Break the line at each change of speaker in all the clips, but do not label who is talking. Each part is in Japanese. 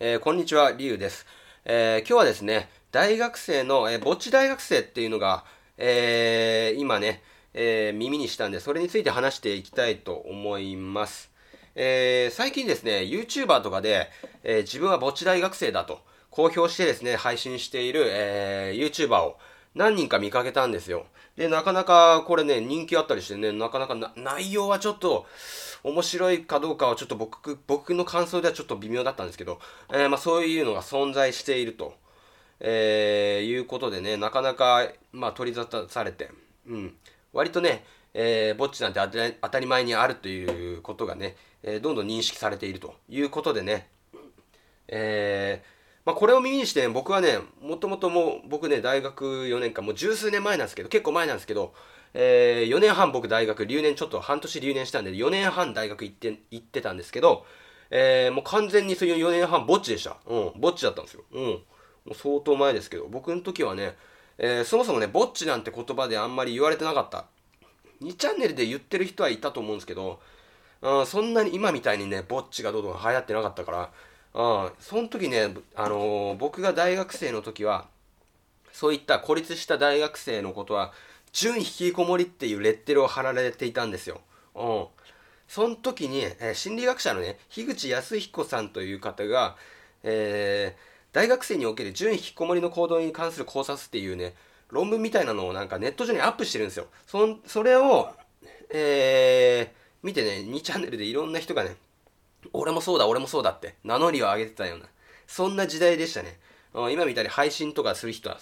えー、こんにちは、りゅうです。えー、今日はですね、大学生の、えー、ぼっち大学生っていうのが、えー、今ね、えー、耳にしたんで、それについて話していきたいと思います。えー、最近ですね、YouTuber とかで、えー、自分はぼっち大学生だと公表してですね、配信している、えー、YouTuber を何人か見かけたんですよ。で、なかなかこれね、人気あったりしてね、なかなか内容はちょっと、面白いかどうかはちょっと僕、僕の感想ではちょっと微妙だったんですけど、えー、まあそういうのが存在していると、えー、いうことでね、なかなか、まあ取り沙汰されて、うん、割とね、えー、ぼっちなんて当たり前にあるということがね、えー、どんどん認識されているということでね、えー、まあ、これを耳にして、僕はね、もともともう、僕ね、大学4年間、もう十数年前なんですけど、結構前なんですけど、えー、4年半僕大学留年ちょっと半年留年したんで4年半大学行って行ってたんですけど、えー、もう完全にそういう4年半ぼっちでした。うん、ぼっちだったんですよ。うん。もう相当前ですけど、僕の時はね、えー、そもそもね、ぼっちなんて言葉であんまり言われてなかった。2チャンネルで言ってる人はいたと思うんですけど、うん、そんなに今みたいにね、ぼっちがどんどん流行ってなかったから、うん、その時ね、あのー、僕が大学生の時は、そういった孤立した大学生のことは、準引きこもりっていうレッテルを貼られていたんですよ。うん。その時に、えー、心理学者のね、樋口康彦さんという方が、えー、大学生における準引きこもりの行動に関する考察っていうね、論文みたいなのをなんかネット上にアップしてるんですよ。そんそれを、えー、見てね、2チャンネルでいろんな人がね、俺もそうだ、俺もそうだって名乗りを上げてたような、そんな時代でしたね。今みたいに配信とかする人は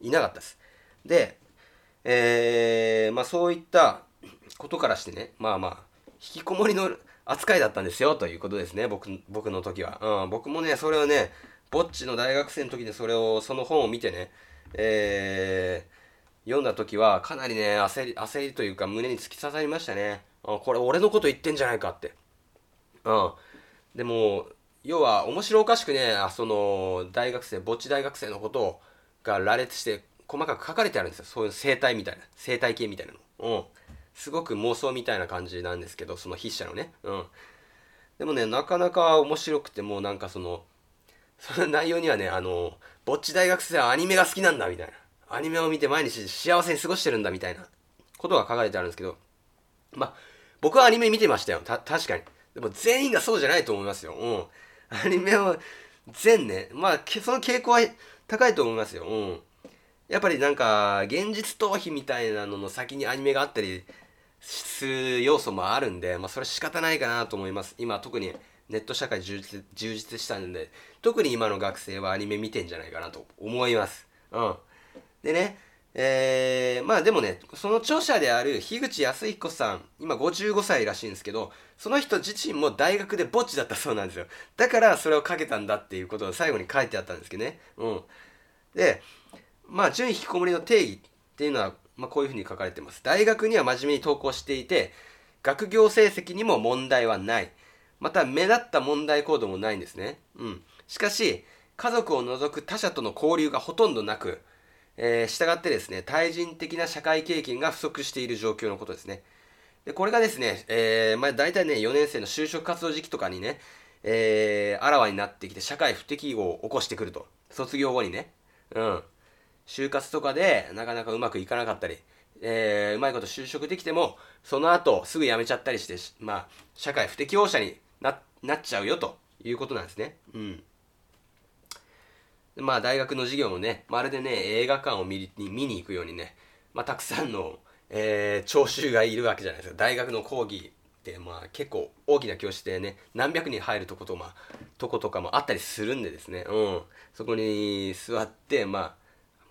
いなかったです。で、えー、まあそういったことからしてね、まあまあ、引きこもりの扱いだったんですよということですね、僕僕の時は。うん、僕もね、それをね、ぼっちの大学生の時でそれを、その本を見てね、えー、読んだ時はかなりね、焦り、焦りというか胸に突き刺さりましたね。あこれ俺のこと言ってんじゃないかって。うん。でも、要は面白おかしくね、その、大学生、ぼっち大学生のことが羅列して細かく書かれてあるんですよ。そういう生態みたいな。生態系みたいなの。うん。すごく妄想みたいな感じなんですけど、その筆者のね。うん。でもね、なかなか面白くて、もうなんかその、その内容にはね、あの、ぼっち大学生はアニメが好きなんだみたいな。アニメを見て毎日幸せに過ごしてるんだみたいなことが書かれてあるんですけど、まあ、僕はアニメ見てましたよ。確かに。でも全員がそうじゃないと思いますよ。うん。アニメは全ね、まあ、その傾向は高いと思いますよ。うん。やっぱりなんか現実逃避みたいなのの先にアニメがあったりする要素もあるんで、まあ、それ仕方ないかなと思います今特にネット社会充実充実したんで特に今の学生はアニメ見てんじゃないかなと思いますうんでねえー、まあでもね、その著者である樋口康彦さん、今55歳らしいんですけど、その人自身も大学でぼっちだったそうなんですよ。だからそれをかけたんだっていうことを最後に書いてあったんですけどね。うん。で、まあ、準引きこもりの定義っていうのは、まあ、こういうふうに書かれてます。大学には真面目に登校していて、学業成績にも問題はない。また、目立った問題行動もないんですね。うん。しかし、家族を除く他者との交流がほとんどなく、えー、従ってですね、対人的な社会経験が不足している状況のことですね。で、これがですね、えー、まあ、大体ね、4年生の就職活動時期とかにね、えー、あらわになってきて、社会不適合を起こしてくると。卒業後にね。うん。就活とかでなかなかうまくいかなかったり、えー、うまいこと就職できても、その後すぐ辞めちゃったりして、まあ、社会不適応者にななっちゃうよということなんですね。うん。まあ、大学の授業もね、まるでね、映画館を見に見に行くようにね、まあ、たくさんの、えー、聴衆がいるわけじゃないですか。大学の講義って、まあ、結構大きな教室でね、何百人入るとこと、まあ、とことかもあったりするんでですね、うん。そこに座って、まあ、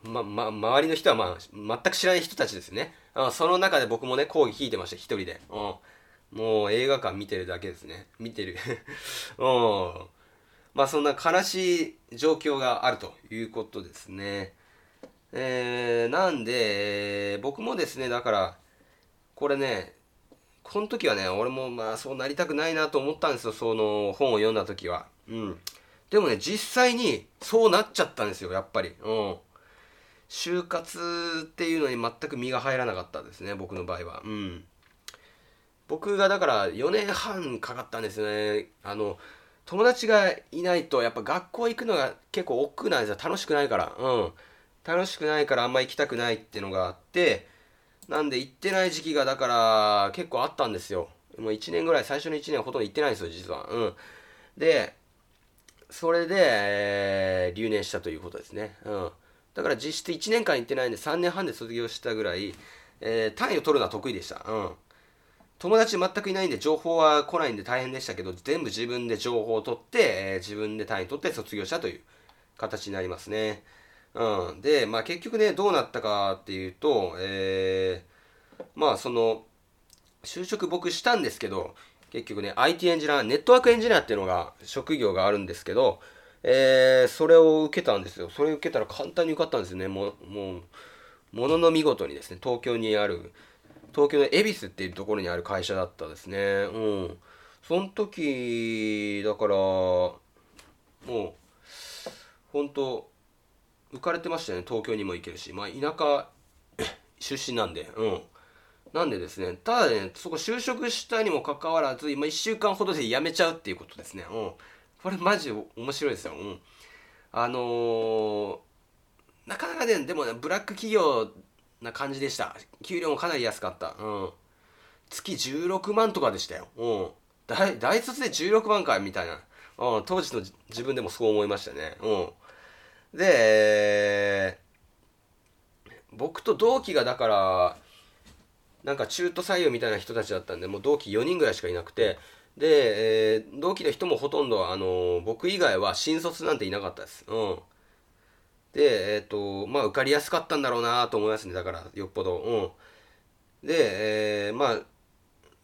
ま、ま、周りの人はまあ、全く知らない人たちですね。あその中で僕もね、講義聞いてました、一人で。うん。もう映画館見てるだけですね。見てる。うん。まあそんな悲しい状況があるということですね。えー、なんで、僕もですね、だから、これね、この時はね、俺もまあそうなりたくないなと思ったんですよ、その本を読んだ時は。うん。でもね、実際にそうなっちゃったんですよ、やっぱり。うん。就活っていうのに全く身が入らなかったですね僕の場合は。うん。僕がだから4年半かかったんですよね。あの友達がいないとやっぱ学校行くのが結構億劫なんですよ。楽しくないから。うん。楽しくないからあんま行きたくないっていうのがあってなんで行ってない時期がだから結構あったんですよ。もう1年ぐらい最初の1年ほとんど行ってないんですよ実は。うん。でそれで、えー、留年したということですね。うんだから実質1年間行ってないんで3年半で卒業したぐらい、えー、単位を取るのは得意でした。うん。友達全くいないんで情報は来ないんで大変でしたけど全部自分で情報を取って、えー、自分で単位取って卒業したという形になりますね。うん、で、まあ、結局ねどうなったかっていうと、えー、まあその就職僕したんですけど結局ね IT エンジニアネットワークエンジニアっていうのが職業があるんですけど、えー、それを受けたんですよ。それを受けたら簡単に受かったんですよね。もうもうものの見事にですね。東京にある東京の恵比寿っていうところにある会社だったですね。うん。その時だからもう本当浮かれてましたね。東京にも行けるし。まあ田舎 出身なんで。うん。なんでですね。ただねそこ就職したにもかかわらず今1週間ほどで辞めちゃうっていうことですね。うん。これマジ面白いですようんあのー、なかなかねでもねブラック企業な感じでした。給料もかなり安かった。うん。月16万とかでしたよ。うん。大大卒で16万かみたいな。うん。当時の自分でもそう思いましたね。うん。で、僕と同期がだから、なんか中途採用みたいな人たちだったんで、もう同期4人ぐらいしかいなくて、で、えー、同期の人もほとんど、あの、僕以外は新卒なんていなかったです。うん。で、えっ、ー、と、まあ、受かりやすかったんだろうなと思いますね。だから、よっぽど。うん。で、えー、まあ、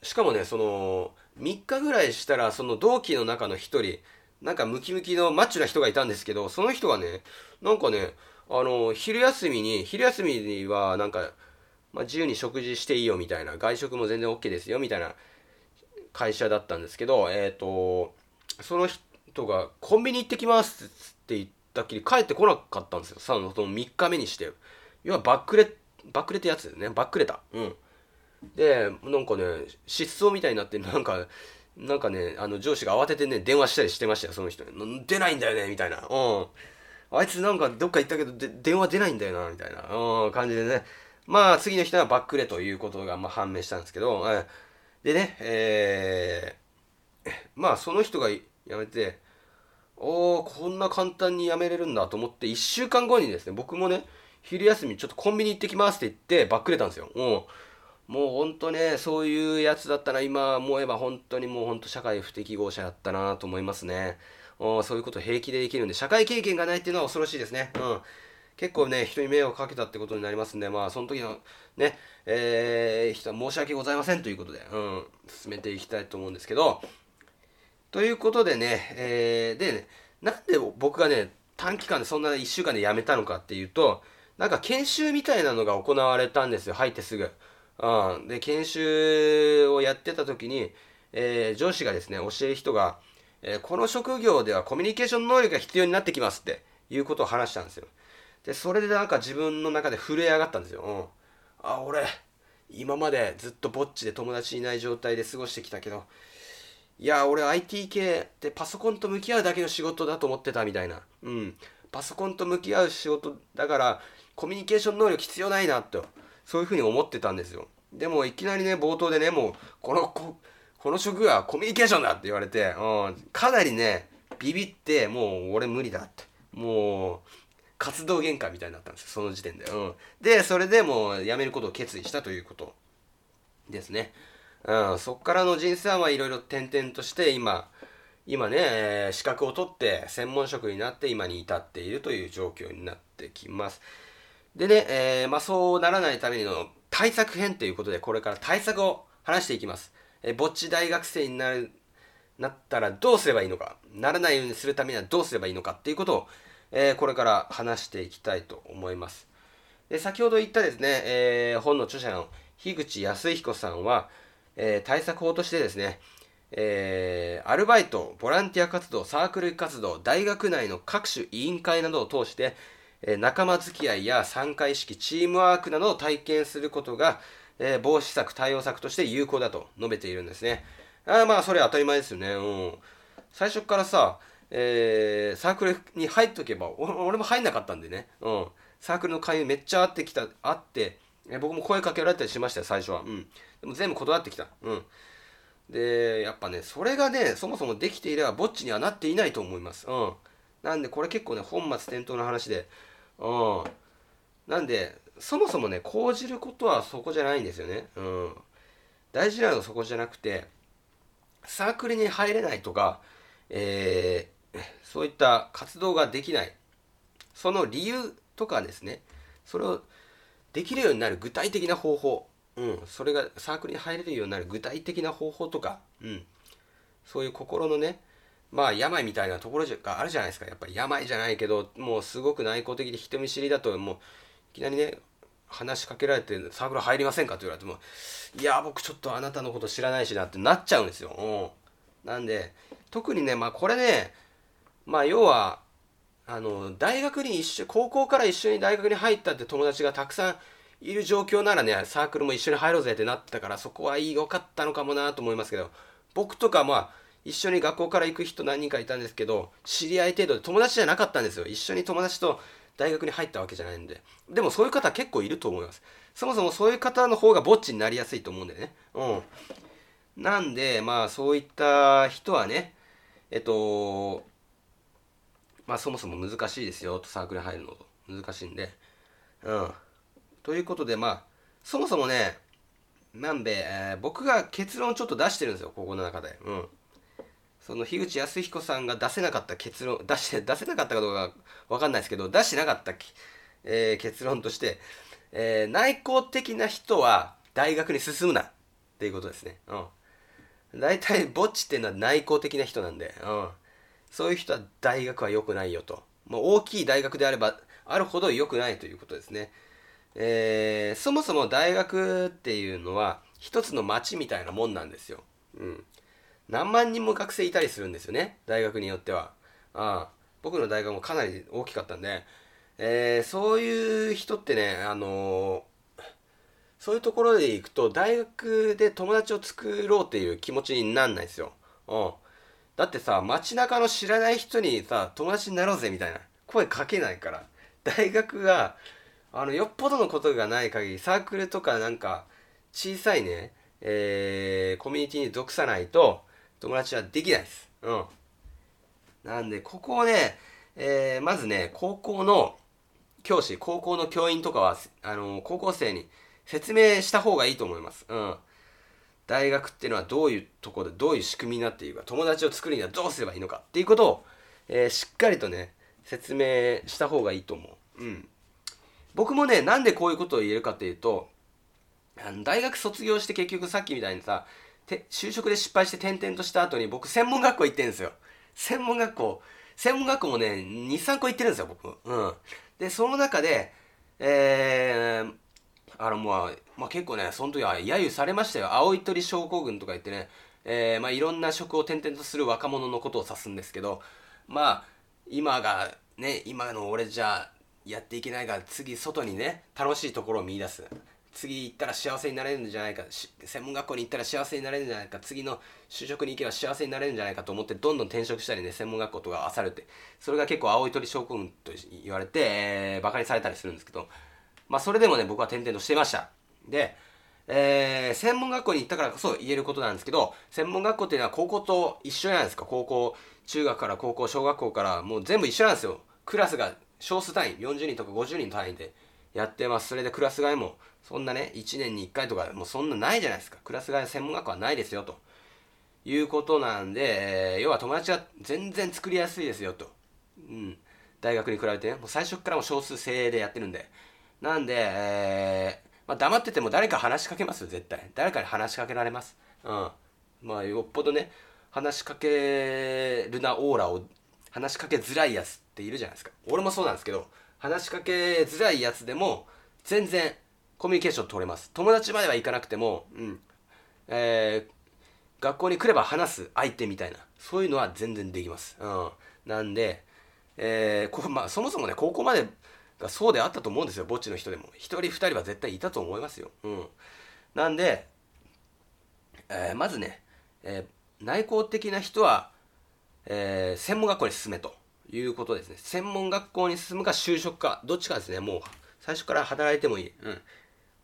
しかもね、その、3日ぐらいしたら、その同期の中の1人、なんかムキムキのマッチョな人がいたんですけど、その人がね、なんかね、あの、昼休みに、昼休みには、なんか、まあ、自由に食事していいよみたいな、外食も全然 OK ですよみたいな会社だったんですけど、えっ、ー、と、その人が、コンビニ行ってきますって言っ、たっきり帰ってこなかったんですよ。その3日目にして。要はバックレバックレってやつですね。バックレたうん。でなんかね失踪みたいになってなんかなんかねあの上司が慌ててね電話したりしてましたよその人に出ないんだよねみたいな。うん。あいつなんかどっか行ったけど電話出ないんだよなみたいな。うん感じでね。まあ次の人はバックレということがまあ判明したんですけど、でねえー、まあその人が辞めておーこんな簡単に辞めれるんだと思って1週間後にですね僕もね昼休みちょっとコンビニ行ってきますって言ってバックれたんですよ、う、もうほんとねそういうやつだったら今思えば本当にもうほんと社会不適合者だったなと思いますね。そういうこと平気でできるんで社会経験がないっていうのは恐ろしいですね。うん。結構ね、人に迷惑かけたってことになりますんで、まあ、その時のね、えー、人は申し訳ございませんということで、うん、進めていきたいと思うんですけど、ということでね、えー、でね、なんで僕がね、短期間でそんな1週間で辞めたのかっていうと、なんか研修みたいなのが行われたんですよ、入ってすぐ。うん、で、研修をやってた時に、えー、上司がですね、教える人が、えー、この職業ではコミュニケーション能力が必要になってきますっていうことを話したんですよ。で、それでなんか自分の中で震え上がったんですよ。うん。あ、俺、今までずっとぼっちで友達いない状態で過ごしてきたけど、いや俺 IT 系ってパソコンと向き合うだけの仕事だと思ってたみたいな。うん。パソコンと向き合う仕事だからコミュニケーション能力必要ないなとそういうふうに思ってたんですよ。でもいきなりね冒頭でねもうこのここの職はコミュニケーションだって言われて、うん、かなりねビビってもう俺無理だって。もう活動限界みたいになったんですよその時点で、うん、でそれでもう辞めることを決意したということ。ですね。うん、そっからの人生はいろいろ転々として今今ね、え、資格を取って専門職になって今に至っているという状況になってきます。でね、えー、まあ、そうならないための対策編ということでこれから対策を話していきます、えー、ぼっち大学生になるなったらどうすればいいのかならないようにするためにはどうすればいいのかっていうことを、えー、これから話していきたいと思いますで先ほど言ったですね、えー、本の著者の樋口康彦さんは、えー、対策法としてですね、えー、アルバイト、ボランティア活動、サークル活動、大学内の各種委員会などを通して、えー、仲間付き合いや参加意識、チームワークなどを体験することが、えー、防止策、対応策として有効だと述べているんですね。あまあ、それは当たり前ですよね。うん。最初からさ、えー、サークルに入っとけば俺も入んなかったんでね、うん、サークルの会員めっちゃ会ってきた会って、え僕も声かけられたりしましたよ最初は、うん、でも全部断ってきた、うん、でやっぱねそれがねそもそもできていればぼっちにはなっていないと思います、うん、なんでこれ結構ね本末転倒の話で、うん、なんでそもそもね講じることはそこじゃないんですよね、うん、大事なのはそこじゃなくてサークルに入れないとか、えー、そういった活動ができない。その理由とかですね。それをできるようになる具体的な方法、うん、それがサークルに入れるようになる具体的な方法とか、うん、そういう心のねまあ病みたいなところがあるじゃないですか。やっぱり病じゃないけどもうすごく内向的で人見知りだともういきなりね話しかけられてサークル入りませんかって言われてもいや僕ちょっとあなたのこと知らないしなってなっちゃうんですよ、うん、なんで特にねまあこれねまあ要はあの大学に一緒高校から一緒に大学に入ったって友達がたくさんいる状況ならねサークルも一緒に入ろうぜってなったからそこは良かったのかもなと思いますけど僕とかまあ一緒に学校から行く人何人かいたんですけど知り合い程度で友達じゃなかったんですよ。一緒に友達と大学に入ったわけじゃないんで。でもそういう方結構いると思います。そもそもそういう方の方がぼっちになりやすいと思うんでね。うん。なんでまあそういった人はねえっとまあそもそも難しいですよとサークルに入るの難しいんで。うん。ということでまあそもそもねなんで、えー、僕が結論ちょっと出してるんですよここの中で。うん。その樋口康彦さんが出せなかった結論出して出せなかったかどうかわかんないですけど出してなかった、えー、結論として、えー、内向的な人は大学に進むなっていうことですね。うん。大体ぼっちっていうのは内向的な人なんで。うん。そういう人は大学は良くないよと。もう大きい大学であればあるほど良くないということですね。えー、そもそも大学っていうのは一つの町みたいなもんなんですよ。うん。何万人も学生いたりするんですよね。大学によっては。ああ僕の大学もかなり大きかったんで、えー、そういう人ってね、あのー、そういうところで行くと大学で友達を作ろうっていう気持ちになんないですよ。うん。だってさ街中の知らない人にさ友達になろうぜみたいな声かけないから大学があのよっぽどのことがない限りサークルとかなんか小さいね、えー、コミュニティに属さないと友達はできないです。うん。なんで、ここをね、えー、まずね、高校の教師、高校の教員とかは、あの高校生に説明した方がいいと思います。うん。大学っていうのはどういうところでどういう仕組みになっているか友達を作るにはどうすればいいのかっていうことを、えー、しっかりとね説明した方がいいと思う。うん、僕もねなんでこういうことを言えるかっていうとあの大学卒業して結局さっきみたいにさ就職で失敗して転々とした後に僕専門学校行ってるんですよ。専門学校専門学校もね23個行ってるんですよ僕。うん、でその中でえー、あのまあ、まあ、結構ねその時は揶揄されましたよ。青い鳥症候群とか言ってね、えー、まあ、いろんな職を転々とする若者のことを指すんですけどまあ今がね今の俺じゃやっていけないから次外にね楽しいところを見出す。次行ったら幸せになれるんじゃないか専門学校に行ったら幸せになれるんじゃないか次の就職に行けば幸せになれるんじゃないかと思ってどんどん転職したりね専門学校とか漁るって。それが結構青い鳥症候群と言われて、えー、バカにされたりするんですけど。まあ、それでもね、僕は転々としてました。で、えー、専門学校に行ったからこそ言えることなんですけど、専門学校っていうのは高校と一緒じゃないですか。高校、中学から高校、小学校からもう全部一緒なんですよ。クラスが少数単位、40人とか50人単位でやってます。それでクラス替えも、そんなね、1年に1回とか、もうそんなないじゃないですか。クラス替え専門学校はないですよ、ということなんで、えー、要は友達は全然作りやすいですよ、と。うん。大学に比べてね、もう最初からも少数精鋭でやってるんで。なんで、えー、まあ、黙ってても誰か話しかけますよ、絶対。誰かに話しかけられます。うん。まあ、よっぽどね、話しかけるなオーラを、話しかけづらいやつっているじゃないですか。俺もそうなんですけど、話しかけづらいやつでも、全然コミュニケーション取れます。友達までは行かなくても、うん。えー、学校に来れば話す相手みたいな、そういうのは全然できます。うん。なんで、えー、こまあ、そもそもね、高校までがそうであったと思うんですよ墓地の人でも1人2人は絶対いたと思いますよ、うん、なんで、えー、まずね、えー、内向的な人は、えー、専門学校に進めということですね。専門学校に進むか就職か、どっちかですね。もう最初から働いてもいい。うん。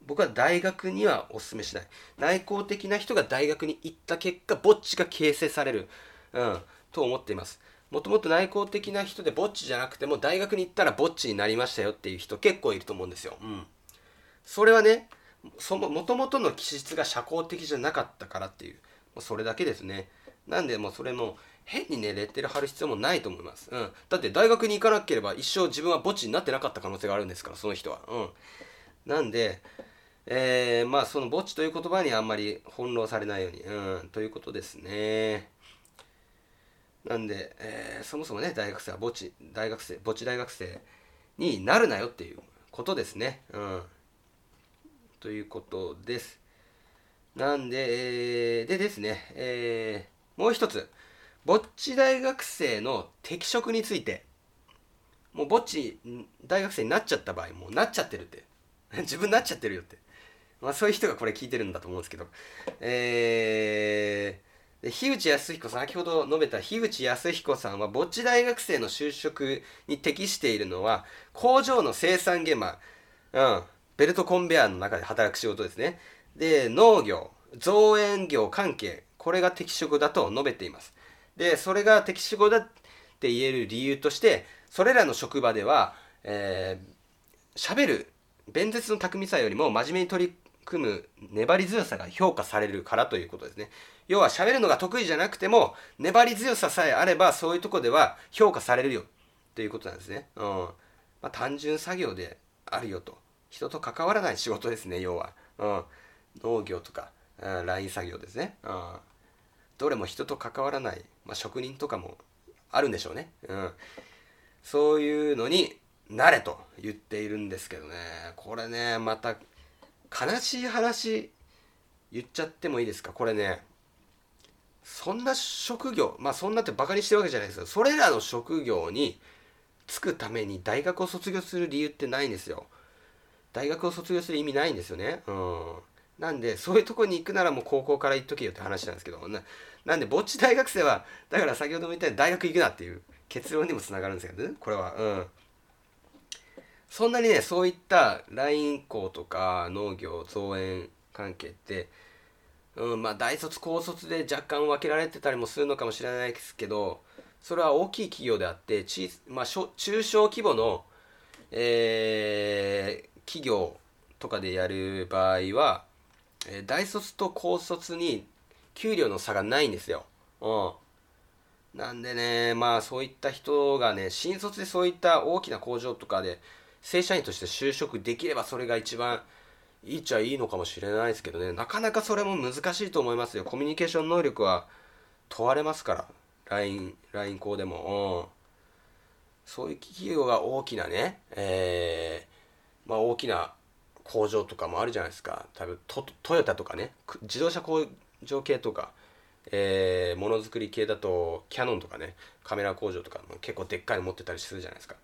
僕は大学にはお勧めしない。内向的な人が大学に行った結果、ぼっちが形成される。うん。と思っています。もともと内向的な人でぼっちじゃなくても大学に行ったらぼっちになりましたよっていう人結構いると思うんですよ。うん。それはね、そのもともとの気質が社交的じゃなかったからっていう、それだけですね。なんでもうそれも変にね、レッテル貼る必要もないと思います。うん。だって大学に行かなければ一生自分は墓地になってなかった可能性があるんですから、その人は。うん。なんで、えー、まあその墓地という言葉にあんまり翻弄されないように、うん、ということですね。なんで、えー、そもそもね、大学生は墓地、大学生、墓地大学生になるなよっていうことですね。うん。ということです。なんで、えー、でですね、えー、もう一つ、ぼっち大学生の適職について、もうぼっち大学生になっちゃった場合、もうなっちゃってるって。自分なっちゃってるよって。まあそういう人がこれ聞いてるんだと思うんですけど。えー、で樋口康彦さん、先ほど述べた樋口康彦さんは、ぼっち大学生の就職に適しているのは、工場の生産現場、うん、ベルトコンベヤーの中で働く仕事ですね。で、農業、造園業関係、これが適職だと述べています。で、それが適仕事だって言える理由として、それらの職場では、えー、喋る、弁舌の巧みさよりも真面目に取り組む粘り強さが評価されるからということですね。要は喋るのが得意じゃなくても、粘り強ささえあれば、そういうとこでは評価されるよということなんですね。うん。まあ、単純作業であるよと。人と関わらない仕事ですね、要は。うん。農業とか、うん、ライン作業ですね。うん。どれも人と関わらない、まあ、職人とかもあるんでしょうね。うん。そういうのになれと言っているんですけどね。これね、また悲しい話言っちゃってもいいですか？これね、そんな職業、まあそんなってバカにしてるわけじゃないですよ。それらの職業に就くために大学を卒業する理由ってないんですよ。大学を卒業する意味ないんですよね。うん。なんで、そういうとこに行くならもう高校から行っとけよって話なんですけど、なんで、ぼっち大学生は、だから先ほども言ったように大学行くなっていう結論にもつながるんですけどね、これは。うん。そんなにね、そういったライン校とか農業、造園関係って、うん、まあ大卒、高卒で若干分けられてたりもするのかもしれないですけど、それは大きい企業であって、ちまあ、中小規模の、えー、企業とかでやる場合は、えー、大卒と高卒に給料の差がないんですよ。うん。なんでね、まあそういった人がね、新卒でそういった大きな工場とかで正社員として就職できればそれが一番いいっちゃいいのかもしれないですけどね、なかなかそれも難しいと思いますよ。コミュニケーション能力は問われますから、LINE、LINE 校でも。うん。そういう企業が大きなね、えー、まあ大きな工場とかもあるじゃないですか。多分トトヨタとかね。自動車工場系とか。えー、ものづくり系だとキヤノンとかね。カメラ工場とかも結構でっかいの持ってたりするじゃないですか。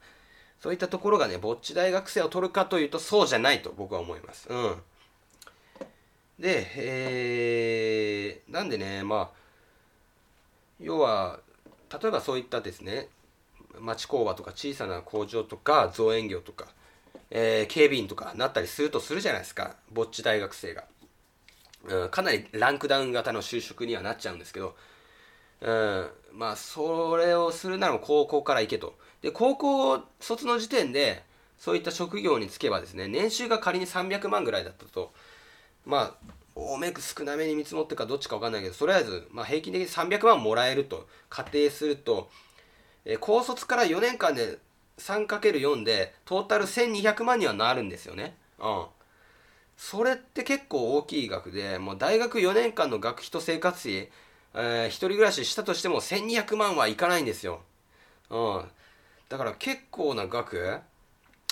そういったところがねぼっち大学生を取るかというとそうじゃないと僕は思います。うん。でえー、なんでねまあ要は例えばそういったですね町工場とか小さな工場とか造園業とかえー、警備員とかなったりするとするじゃないですかぼっち大学生が、うん、かなりランクダウン型の就職にはなっちゃうんですけど、うん、まあそれをするなら高校から行けと。で高校卒の時点でそういった職業に就けばですね年収が仮に300万ぐらいだったとまあ多めく少なめに見積もってかどっちか分かんないけどとりあえず、まあ、平均的に300万もらえると仮定すると、えー、高卒から4年間で 3×4 でトータル1200万にはなるんですよね。うん。それって結構大きい額で、もう大学4年間の学費と生活費、えー、一人暮らししたとしても1200万はいかないんですよ。うん。だから結構な額、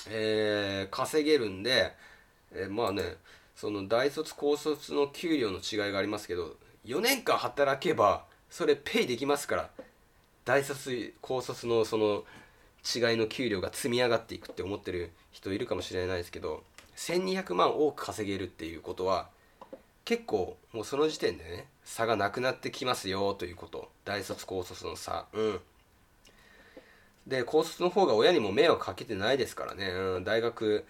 えー、稼げるんで、えー、まあね、その大卒高卒の給料の違いがありますけど、4年間働けばそれペイできますから、大卒高卒のその違いの給料が積み上がっていくって思ってる人いるかもしれないですけど1200万多く稼げるっていうことは結構もうその時点でね差がなくなってきますよということ。大卒高卒の差。うん。で高卒の方が親にも迷惑かけてないですからね、うん、大学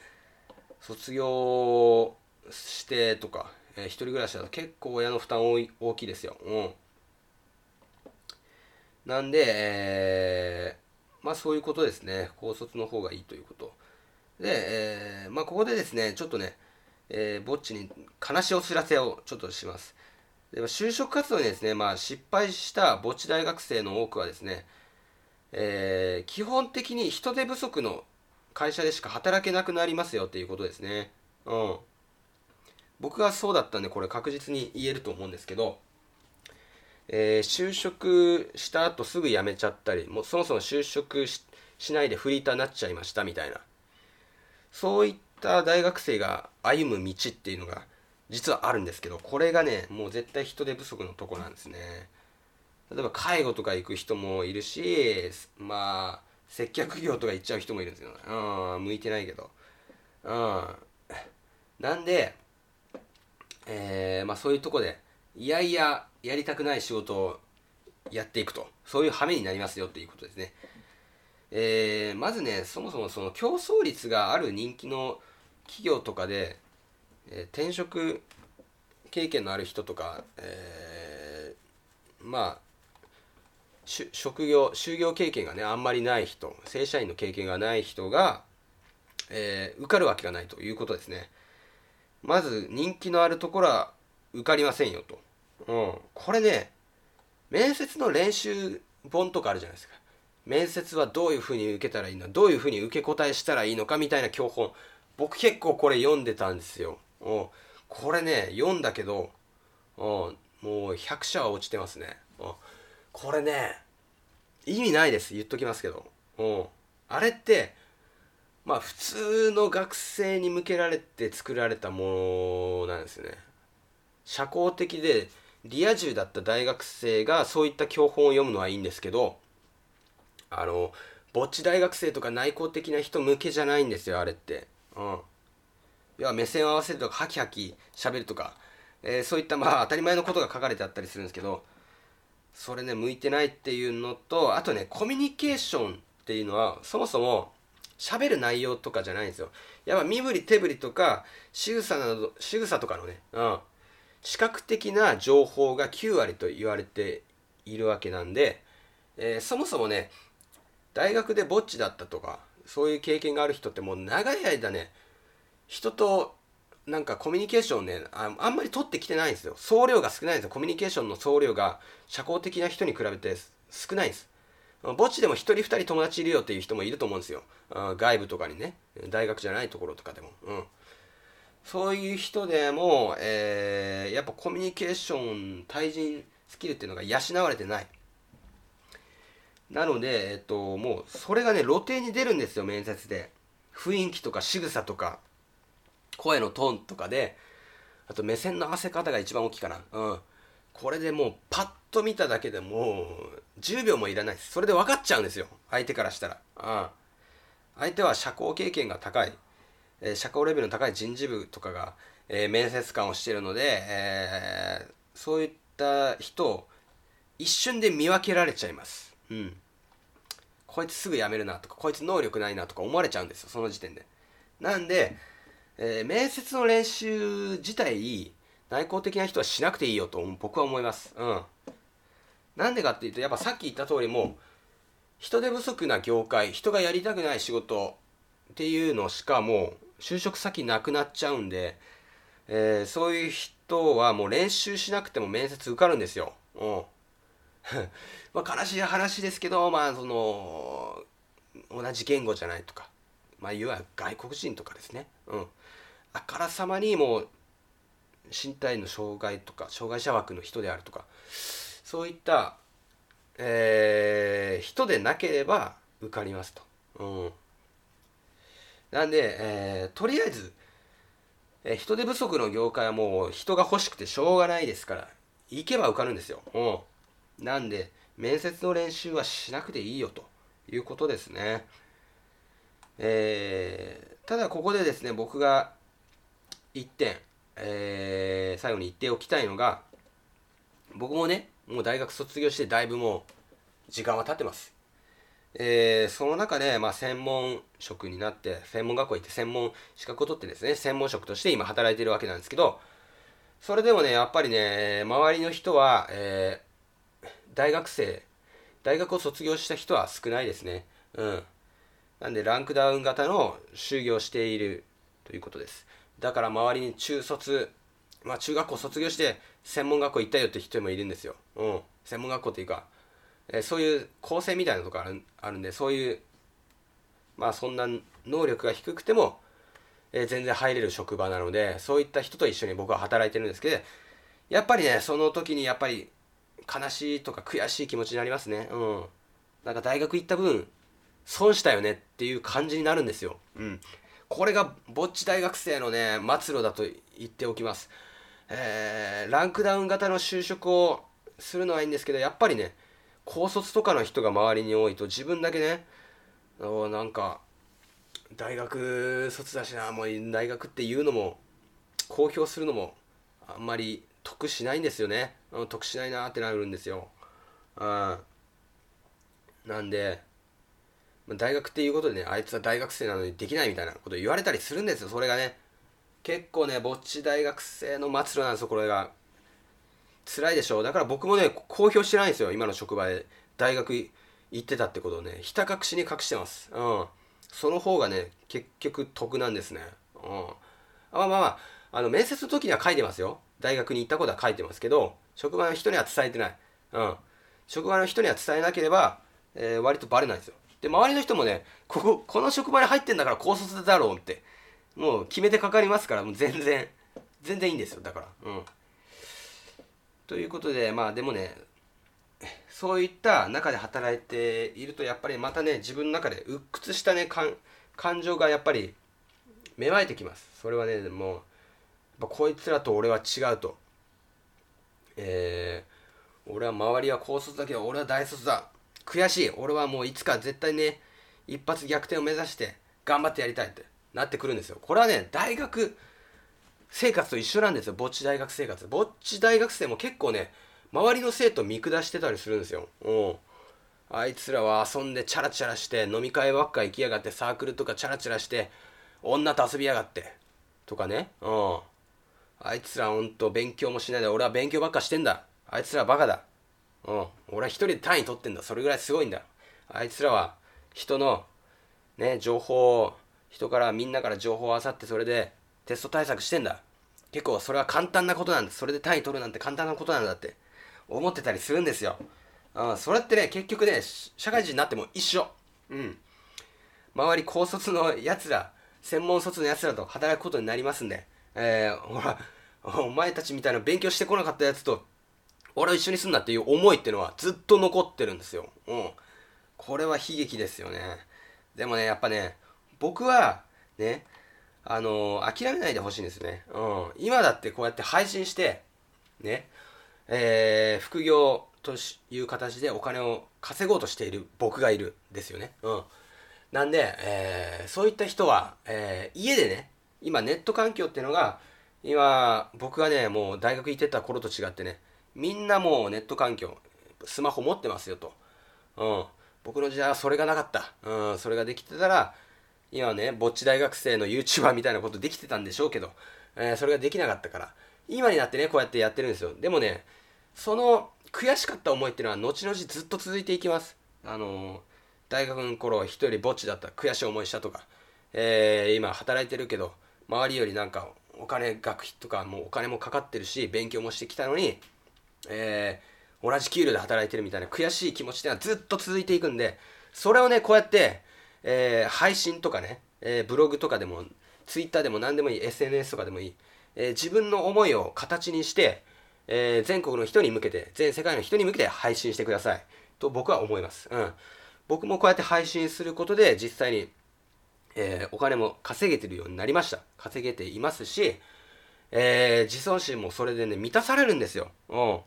卒業してとか、えー、一人暮らしだと結構親の負担大きいですよ、うん、なんで、えー、まあそういうことですね。高卒の方がいいということ。で、えー、まあここでですねちょっとねえー、ぼっちに悲しいお知らせをちょっとします。で就職活動にですね、まあ、失敗したぼっち大学生の多くはですね、えー、基本的に人手不足の会社でしか働けなくなりますよっていうことですね。うん。僕がそうだったんで、これ確実に言えると思うんですけど、えー、就職した後すぐ辞めちゃったり、もうそもそも就職しないでフリーターになっちゃいましたみたいな。そういった大学生が歩む道っていうのが実はあるんですけど、これがね、もう絶対人手不足のとこなんですね。例えば介護とか行く人もいるし、まあ、接客業とか行っちゃう人もいるんですよ。ねうん、向いてないけど。うん。なんで、えー、まあそういうとこで、いやいや、やりたくない仕事をやっていくと。そういう羽目になりますよっていうことですね。えー、まずね、そもそもその競争率がある人気の企業とかで、えー、転職経験のある人とか、えー、まあ職業就業経験がねあんまりない人正社員の経験がない人が、えー、受かるわけがないということですね。まず人気のあるところは受かりませんよと、うん、これね面接の練習本とかあるじゃないですか。面接はどういうふうに受けたらいいのどういうふうに受け答えしたらいいのかみたいな教本。僕結構これ読んでたんですよ。うん、これね、読んだけど、うん、もう100社は落ちてますね。うん、これね、意味ないです。言っときますけど。うん、あれって、まあ普通の学生に向けられて作られたものなんですよね。社交的でリア充だった大学生がそういった教本を読むのはいいんですけど、あの、ぼっち大学生とか内向的な人向けじゃないんですよ、あれって。うん。要は目線を合わせるとか、ハキハキ喋るとか、えー、そういったまあ当たり前のことが書かれてあったりするんですけど、それね、向いてないっていうのと、あとね、コミュニケーションっていうのは、そもそも喋る内容とかじゃないんですよ。やっぱ身振り手振りとか、仕草など、仕草とかのね、うん、視覚的な情報が9割と言われているわけなんで、えー、そもそもね、大学でぼっちだったとか、そういう経験がある人ってもう長い間ね人となんかコミュニケーションねああんまり取ってきてないんですよ。総量が少ないんですよ。コミュニケーションの総量が社交的な人に比べて少ないんです。墓地でも1人2人友達いるよっていう人もいると思うんですよ。外部とかにね。大学じゃないところとかでも。うん。そういう人でも、えー、やっぱコミュニケーション対人スキルっていうのが養われてない。なので、えっと、もう、それがね、露呈に出るんですよ、面接で。雰囲気とか仕草とか、声のトーンとかで、あと目線の合わせ方が一番大きいかな。うん。これでもう、パッと見ただけでもう、10秒もいらないです。それで分かっちゃうんですよ。相手からしたら。うん。相手は社交経験が高い、えー、社交レベルの高い人事部とかが、えー、面接官をしているので、えー、そういった人を一瞬で見分けられちゃいます。うん。こいつすぐ辞めるなとか、こいつ能力ないなとか思われちゃうんですよ、その時点で。なんで、えー、面接の練習自体、内向的な人はしなくていいよと僕は思います。うん。なんでかっていうと、やっぱさっき言った通りも、人手不足な業界、人がやりたくない仕事っていうのしかもう就職先なくなっちゃうんで、えー、そういう人はもう練習しなくても面接受かるんですよ。うん。まあ悲しい話ですけど、まあその、同じ言語じゃないとか、まあいわゆる外国人とかですね。うん。あからさまにもう、身体の障害とか、障害者枠の人であるとか、そういった、えー、人でなければ受かりますと。うん。なんで、えー、とりあえず、えー、人手不足の業界はもう人が欲しくてしょうがないですから、行けば受かるんですよ。うん。なんで、面接の練習はしなくていいよということですね。えー、ただここでですね、僕が1点、えー、最後に言っておきたいのが僕もねもう大学卒業してだいぶもう時間は経ってます。えー、その中で、まあ、専門職になって専門学校行って専門資格を取ってですね専門職として今働いてるわけなんですけどそれでもねやっぱりね周りの人は、えー、大学生大学を卒業した人は少ないですね。うん。なんでランクダウン型の就業しているということです。だから周りに中卒まあ中学校卒業して専門学校行ったよって人もいるんですよ。うん。専門学校っていうかえそういう構成みたいなとこあるあるんでそういうまあそんな能力が低くても、えー、全然入れる職場なのでそういった人と一緒に僕は働いてるんですけどやっぱりねその時にやっぱり悲しいとか悔しい気持ちになりますね。うん。なんか大学行った分損したよねっていう感じになるんですよ。うん。これがぼっち大学生のね末路だと言っておきます。えー、ランクダウン型の就職をするのはいいんですけどやっぱりね高卒とかの人が周りに多いと自分だけねなんか大学卒だしなもう大学っていうのも公表するのもあんまり得しないんですよね。得しないなってなるんですよ。あなんでま大学っていうことでねあいつは大学生なのにできないみたいなこと言われたりするんですよそれがね。結構ねぼっち大学生の末路なんですよこれが。辛いでしょう。だから僕もね公表してないんですよ今の職場で。大学行ってたってことをねひた隠しに隠してます。うん。その方がね結局得なんですね。うん。まあまあまああの面接の時には書いてますよ。大学に行ったことは書いてますけど職場の人には伝えてない。うん。職場の人には伝えなければ、えー、割とバレないんですよ。で周りの人もねこここの職場に入ってんだから高卒だろうってもう決めてかかりますからもう全然全然いいんですよだから。うん。ということでまあでもねそういった中で働いているとやっぱりまたね自分の中で鬱屈したね感情がやっぱり芽生えてきます。それはねもうこいつらと俺は違うと。えー、俺は周りは高卒だけど俺は大卒だ。悔しい。俺はもういつか絶対ね一発逆転を目指して頑張ってやりたいってなってくるんですよ。これはね大学生活と一緒なんですよ。ぼっち大学生活。ぼっち大学生も結構ね周りの生徒見下してたりするんですよ。うん。あいつらは遊んでチャラチャラして飲み会ばっか行きやがってサークルとかチャラチャラして女と遊びやがってとかね。うん。あいつらほんと勉強もしないで俺は勉強ばっかしてんだ。あいつらバカだ。うん。俺は一人で単位取ってんだ。それぐらいすごいんだ。あいつらは人のね情報を人からみんなから情報をあさってそれでテスト対策してんだ。結構それは簡単なことなんだ。それで単位取るなんて簡単なことなんだって思ってたりするんですよ、うん、それってね結局ね社会人になっても一緒。うん。周り高卒のやつら専門卒のやつらと働くことになりますんで。えー、ほらお前たちみたいな勉強してこなかったやつと俺を一緒にすんなっていう思いっていうのはずっと残ってるんですよ。うん。これは悲劇ですよね。でもね、やっぱね、僕はね、あのー、諦めないでほしいんですね。うん。今だってこうやって配信して、ね、えー、副業という形でお金を稼ごうとしている僕がいるんですよね。うん。なんで、えー、そういった人は、えー、家でね、今ネット環境っていうのが、今、僕がね、もう大学行ってた頃と違ってね、みんなもうネット環境、スマホ持ってますよと。うん。僕の時代はそれがなかった。うん、それができてたら、今ね、ぼっち大学生の YouTuber みたいなことできてたんでしょうけど、えー、それができなかったから、今になってね、こうやってやってるんですよ。でもね、その悔しかった思いっていうのは、後々ずっと続いていきます。あのー、大学の頃、一人ぼっちだった悔しい思いしたとか、えー、今働いてるけど、周りよりなんか、お金、学費とか、もうお金もかかってるし、勉強もしてきたのに、えー、同じ給料で働いてるみたいな悔しい気持ちっていうのはずっと続いていくんで、それをね、こうやって、えー、配信とかね、えー、ブログとかでも、ツイッターでも何でもいい、SNS とかでもいい、え、自分の思いを形にして、え全国の人に向けて、全世界の人に向けて配信してください。と僕は思います。うん。僕もこうやって配信することで、実際に、えお金も稼げてるようになりました。稼げていますし、え自尊心もそれでね、満たされるんですよ。うん。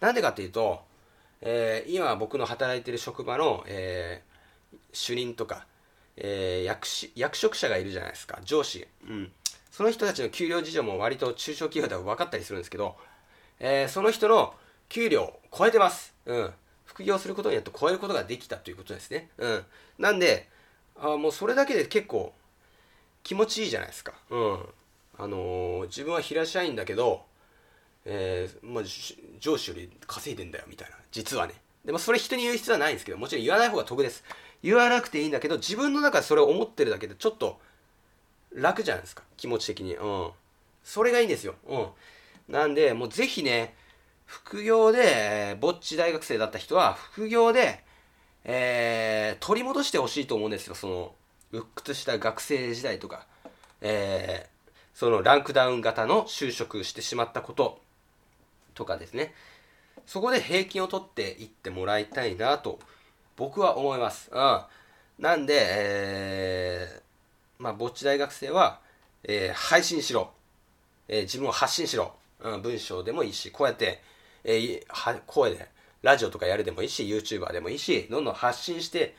なんでかっていうと、え今僕の働いてる職場の、え主任とか、えー、役役職者がいるじゃないですか上司、うん、その人たちの給料事情も割と中小企業では分かったりするんですけど、えー、その人の給料を超えてます。うん。副業することによって超えることができたということですね。うん。なんで、あもうそれだけで結構気持ちいいじゃないですか。うん。あのー、自分は平社員だけど、えー、まあ、上司より稼いでんだよみたいな。実はね。でもそれ人に言う必要はないんですけど、もちろん言わない方が得です。言わなくていいんだけど、自分の中でそれを思ってるだけでちょっと楽じゃないですか。気持ち的に。うん。それがいいんですよ。うん。なんで、もうぜひね、副業で、えー、ぼっち大学生だった人は、副業で、えー、取り戻してほしいと思うんですよ。その、鬱屈した学生時代とか、えー、そのランクダウン型の就職してしまったこととかですね。そこで平均を取っていってもらいたいなと僕は思います。うん。なんで、えー、まあ、ぼっち大学生は、えー、配信しろ。えー、自分を発信しろ。うん、文章でもいいし、こうやって、えー、は声で、ラジオとかやるでもいいし、YouTuber でもいいし、どんどん発信して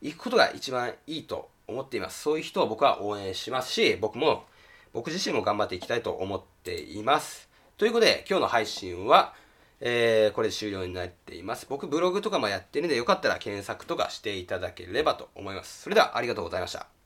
いくことが一番いいと思っています。そういう人を僕は応援しますし、僕も、僕自身も頑張っていきたいと思っています。ということで、今日の配信は、えー、これで終了になっています。僕ブログとかもやってるんで、よかったら検索とかしていただければと思います。それではありがとうございました。